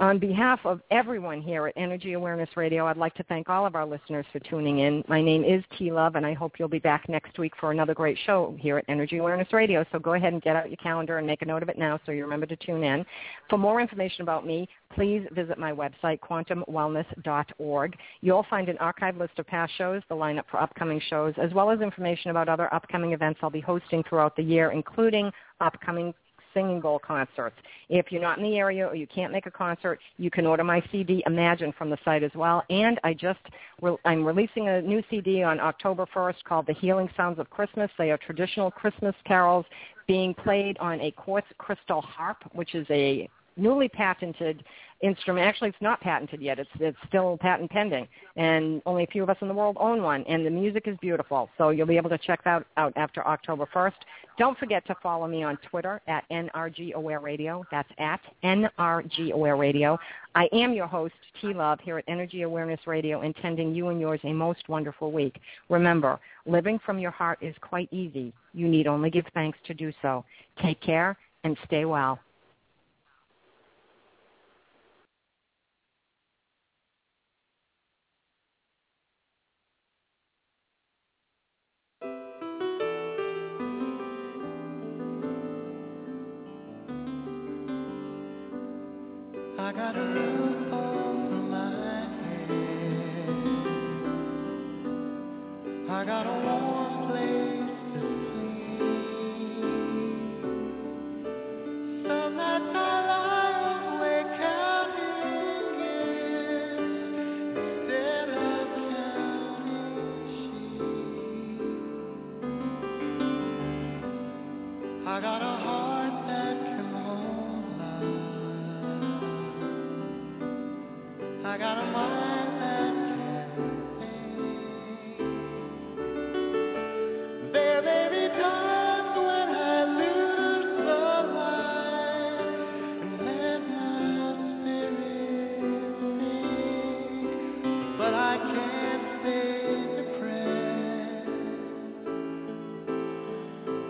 Speaker 2: On behalf of everyone here at Energy Awareness Radio, I'd like to thank all of our listeners for tuning in. My name is T Love, and I hope you'll be back next week for another great show here at Energy Awareness Radio. So go ahead and get out your calendar and make a note of it now so you remember to tune in. For more information about me, please visit my website, quantumwellness.org. You'll find an archive list of past shows, the lineup for upcoming shows, as well as information about other upcoming events I'll be hosting throughout the year, including upcoming singing bowl concerts. If you're not in the area or you can't make a concert, you can order my CD Imagine from the site as well. And I just I'm releasing a new CD on October 1st called The Healing Sounds of Christmas. They are traditional Christmas carols being played on a quartz crystal harp, which is a newly patented instrument. Actually, it's not patented yet. It's it's still patent pending, and only a few of us in the world own one. And the music is beautiful, so you'll be able to check that out after October 1st. Don't forget to follow me on Twitter at NRG Aware Radio. That's at NRG Aware Radio. I am your host, T Love, here at Energy Awareness Radio, intending you and yours a most wonderful week. Remember, living from your heart is quite easy. You need only give thanks to do so. Take care and stay well.
Speaker 1: I got a roof over my head. I got a warm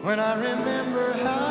Speaker 1: when I remember how.